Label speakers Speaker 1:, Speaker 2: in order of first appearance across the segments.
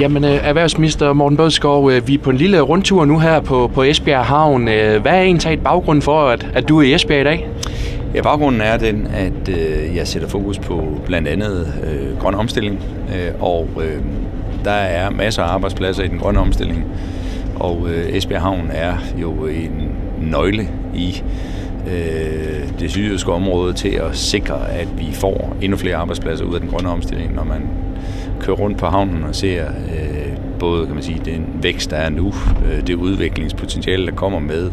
Speaker 1: Jamen, øh, erhvervsminister Morten Bødskov, øh, vi er på en lille rundtur nu her på, på Esbjerg Havn. Øh, hvad er egentlig baggrund for, at, at du er i Esbjerg i dag?
Speaker 2: Ja, baggrunden er den, at øh, jeg sætter fokus på blandt andet øh, grøn omstilling, øh, og øh, der er masser af arbejdspladser i den grønne omstilling, og øh, Esbjerg Havn er jo en nøgle i øh, det sydjyske område til at sikre, at vi får endnu flere arbejdspladser ud af den grønne omstilling, når man køre rundt på havnen og ser øh, både kan man sige, den vækst, der er nu, øh, det udviklingspotentiale, der kommer med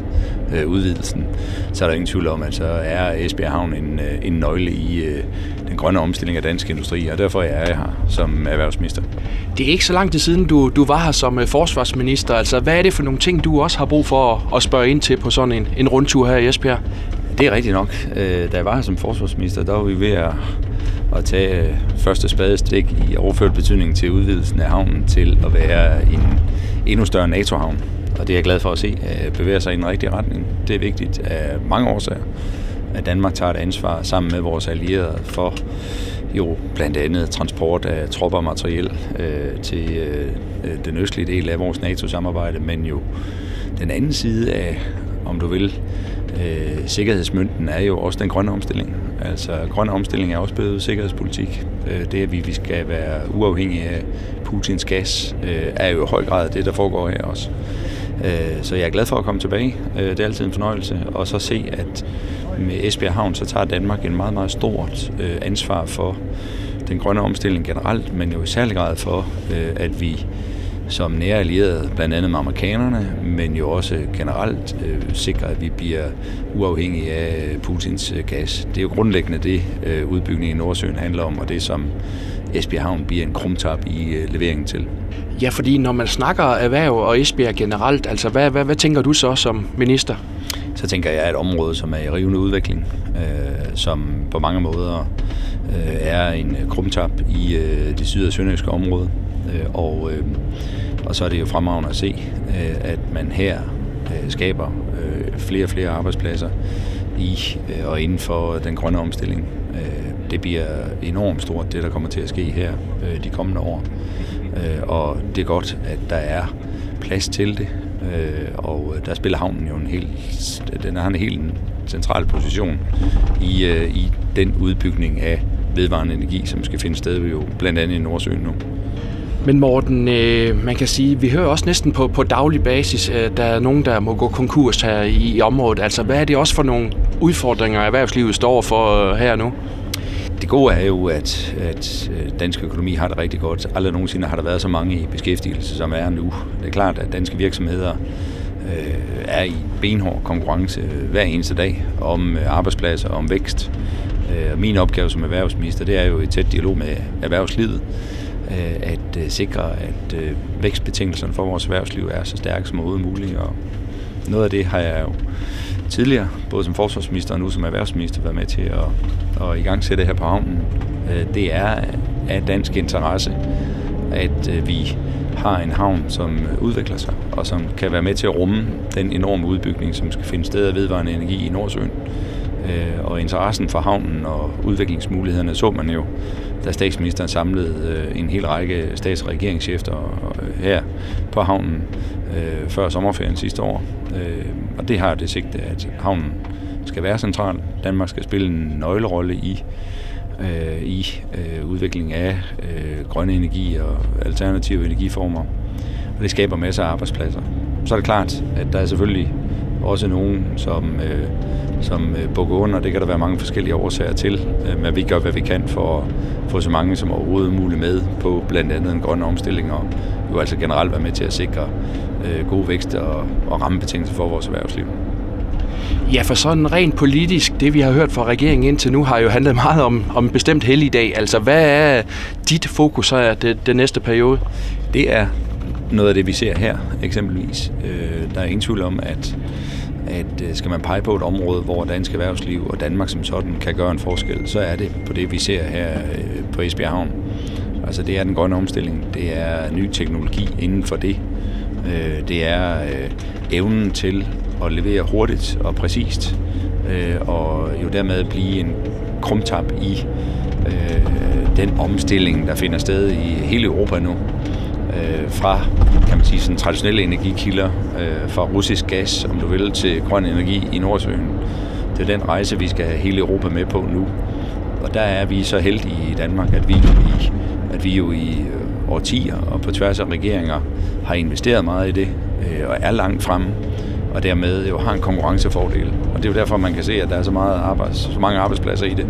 Speaker 2: øh, udvidelsen, så er der ingen tvivl om, at så er Esbjerg Havn en, øh, en nøgle i øh, den grønne omstilling af dansk industri, og derfor er jeg her som erhvervsminister.
Speaker 1: Det er ikke så lang tid siden, du, du var her som øh, forsvarsminister. Altså, hvad er det for nogle ting, du også har brug for at, at spørge ind til på sådan en, en rundtur her i Esbjerg?
Speaker 2: Det er rigtigt nok. Øh, da jeg var her som forsvarsminister, der var vi ved at, at tage øh, første spadestik i overført betydning til udvidelsen af havnen til at være en endnu større NATO-havn. Og det er jeg glad for at se øh, bevæger sig i den rigtige retning. Det er vigtigt af mange årsager, at Danmark tager et ansvar sammen med vores allierede for jo blandt andet transport af tropper og materiel øh, til øh, den østlige del af vores NATO-samarbejde, men jo den anden side af, om du vil, øh, sikkerhedsmønten er jo også den grønne omstilling. Altså grøn omstilling er også blevet sikkerhedspolitik. Øh, det, at vi, vi skal være uafhængige af Putins gas, øh, er jo i høj grad det, der foregår her også. Øh, så jeg er glad for at komme tilbage. Øh, det er altid en fornøjelse. Og så se, at med Esbjerg Havn, så tager Danmark en meget, meget stort øh, ansvar for den grønne omstilling generelt, men jo i særlig grad for, øh, at vi som nære allierede, blandt andet med amerikanerne, men jo også generelt øh, sikrer, at vi bliver uafhængige af Putins øh, gas. Det er jo grundlæggende det, øh, udbygningen i Nordsøen handler om, og det som Esbjerg Havn bliver en krumtap i øh, leveringen til.
Speaker 1: Ja, fordi når man snakker erhverv og Esbjerg generelt, altså hvad, hvad, hvad tænker du så som minister?
Speaker 2: Så tænker jeg, at et område, som er i rivende udvikling, øh, som på mange måder øh, er en krumtap i øh, det syd- og sønderjyske område. Øh, og, øh, og så er det jo fremragende at se, øh, at man her øh, skaber øh, flere og flere arbejdspladser i øh, og inden for den grønne omstilling. Øh, det bliver enormt stort, det der kommer til at ske her øh, de kommende år. Øh, og det er godt, at der er plads til det, øh, og øh, der spiller havnen jo en helt, den har en helt central position i, øh, i den udbygning af vedvarende energi, som skal finde sted jo blandt andet i Nordsøen nu.
Speaker 1: Men Morten, øh, man kan sige, vi hører også næsten på, på daglig basis, at der er nogen, der må gå konkurs her i, i området. Altså, hvad er det også for nogle udfordringer, erhvervslivet står for øh, her nu?
Speaker 2: Det gode er jo, at, at øh, dansk økonomi har det rigtig godt. Aldrig nogensinde har der været så mange i beskæftigelse, som er nu. Det er klart, at danske virksomheder øh, er i benhård konkurrence øh, hver eneste dag om arbejdspladser og om vækst. Øh, min opgave som erhvervsminister, det er jo i tæt dialog med erhvervslivet, Øh, at øh, sikre, at øh, vækstbetingelserne for vores erhvervsliv er så stærke som overhovedet muligt. Og noget af det har jeg jo tidligere, både som forsvarsminister og nu som erhvervsminister, været med til at, at i gang sætte her på havnen. Det er af dansk interesse, at øh, vi har en havn, som øh, udvikler sig, og som kan være med til at rumme den enorme udbygning, som skal finde sted af vedvarende energi i Nordsøen. Øh, og interessen for havnen og udviklingsmulighederne så man jo, da statsministeren samlede en hel række stats- og regeringschefer her på havnen før sommerferien sidste år. Og det har det sigte, at havnen skal være central. Danmark skal spille en nøglerolle i øh, i øh, udviklingen af øh, grønne energi og alternative energiformer. Og det skaber masser af arbejdspladser. Så er det klart, at der er selvfølgelig også nogen, som, øh, som øh, bukker under. Det kan der være mange forskellige årsager til. Øh, men vi gør, hvad vi kan for at få så mange som overhovedet muligt med på blandt andet en grøn omstilling og jo altså generelt være med til at sikre øh, god vækst og, og rammebetingelser for vores erhvervsliv.
Speaker 1: Ja, for sådan rent politisk, det vi har hørt fra regeringen indtil nu, har jo handlet meget om, om en bestemt helligdag. Altså, hvad er dit fokus her det, det næste periode?
Speaker 2: Det er noget af det, vi ser her, eksempelvis. Øh, der er ingen tvivl om, at at øh, skal man pege på et område, hvor dansk erhvervsliv og Danmark som sådan kan gøre en forskel, så er det på det, vi ser her øh, på Esbjerg Havn. Altså det er den grønne omstilling, det er ny teknologi inden for det, øh, det er øh, evnen til at levere hurtigt og præcist, øh, og jo dermed blive en krumtap i øh, den omstilling, der finder sted i hele Europa nu. øh, fra kan man sige, sådan traditionelle energikilder, øh, fra russisk gas, om du vil, til grøn energi i Nordsøen. Det er den rejse, vi skal have hele Europa med på nu. Og der er vi så heldige i Danmark, at vi i, at vi jo i øh, årtier og på tværs af regeringer har investeret meget i det øh, og er langt fremme og dermed jo har en konkurrencefordel. Og det er jo derfor, man kan se, at der er så, meget arbejds, så mange arbejdspladser i det,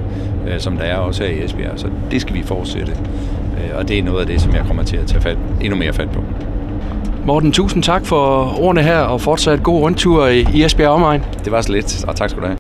Speaker 2: øh, som der er også her i Esbjerg. Så det skal vi fortsætte. Øh, og det er noget af det, som jeg kommer til at tage fat, endnu mere fat på.
Speaker 1: Morten, tusind tak for ordene her, og fortsat god rundtur i Esbjerg omegn.
Speaker 2: Det var så lidt, og tak skal du have.